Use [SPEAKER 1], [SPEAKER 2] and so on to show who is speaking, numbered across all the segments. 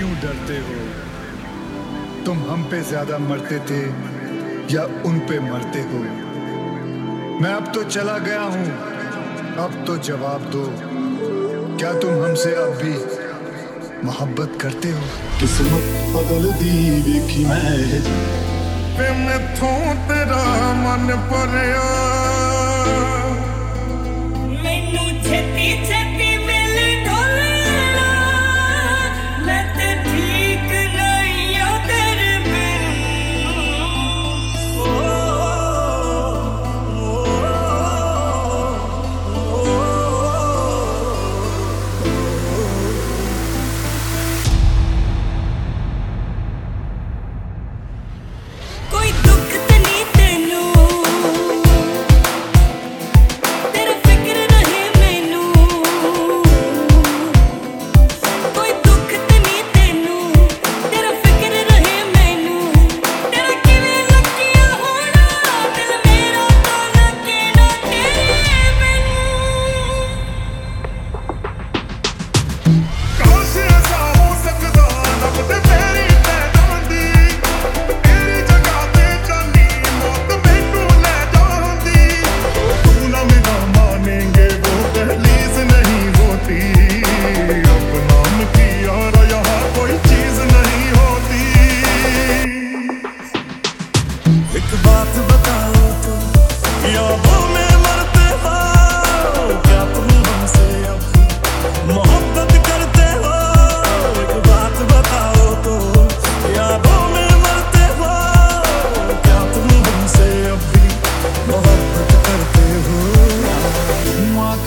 [SPEAKER 1] क्यों डरते हो? तुम हम पे ज़्यादा मरते थे या उन पे मरते हो? मैं अब तो चला गया हूँ। अब तो जवाब दो। क्या तुम हमसे अब भी मोहब्बत करते हो?
[SPEAKER 2] किस्मत बदल दी देखी मैं। तेरा मन पर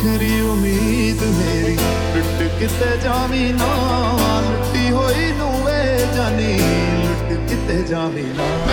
[SPEAKER 3] ਆਖਰੀ ਉਮੀਦ ਮੇਰੀ ਲੁੱਟ ਕਿਤੇ ਜਾਵੀ ਨਾ, ਲੁੱਟੀ ਹੋਈ ਨੂੰ ਵੇ ਜਾਨੀ, ਲੁੱਟ ਕਿਤੇ ਜਾਵੀ ਨਾ।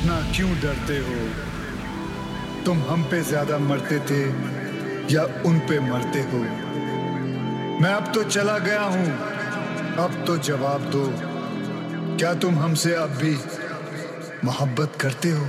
[SPEAKER 1] इतना क्यों डरते हो? तुम हम पे ज़्यादा मरते थे या उन पे मरते हो? मैं अब तो चला गया हूँ। अब तो जवाब दो। क्या तुम हमसे अब भी मोहब्बत करते हो?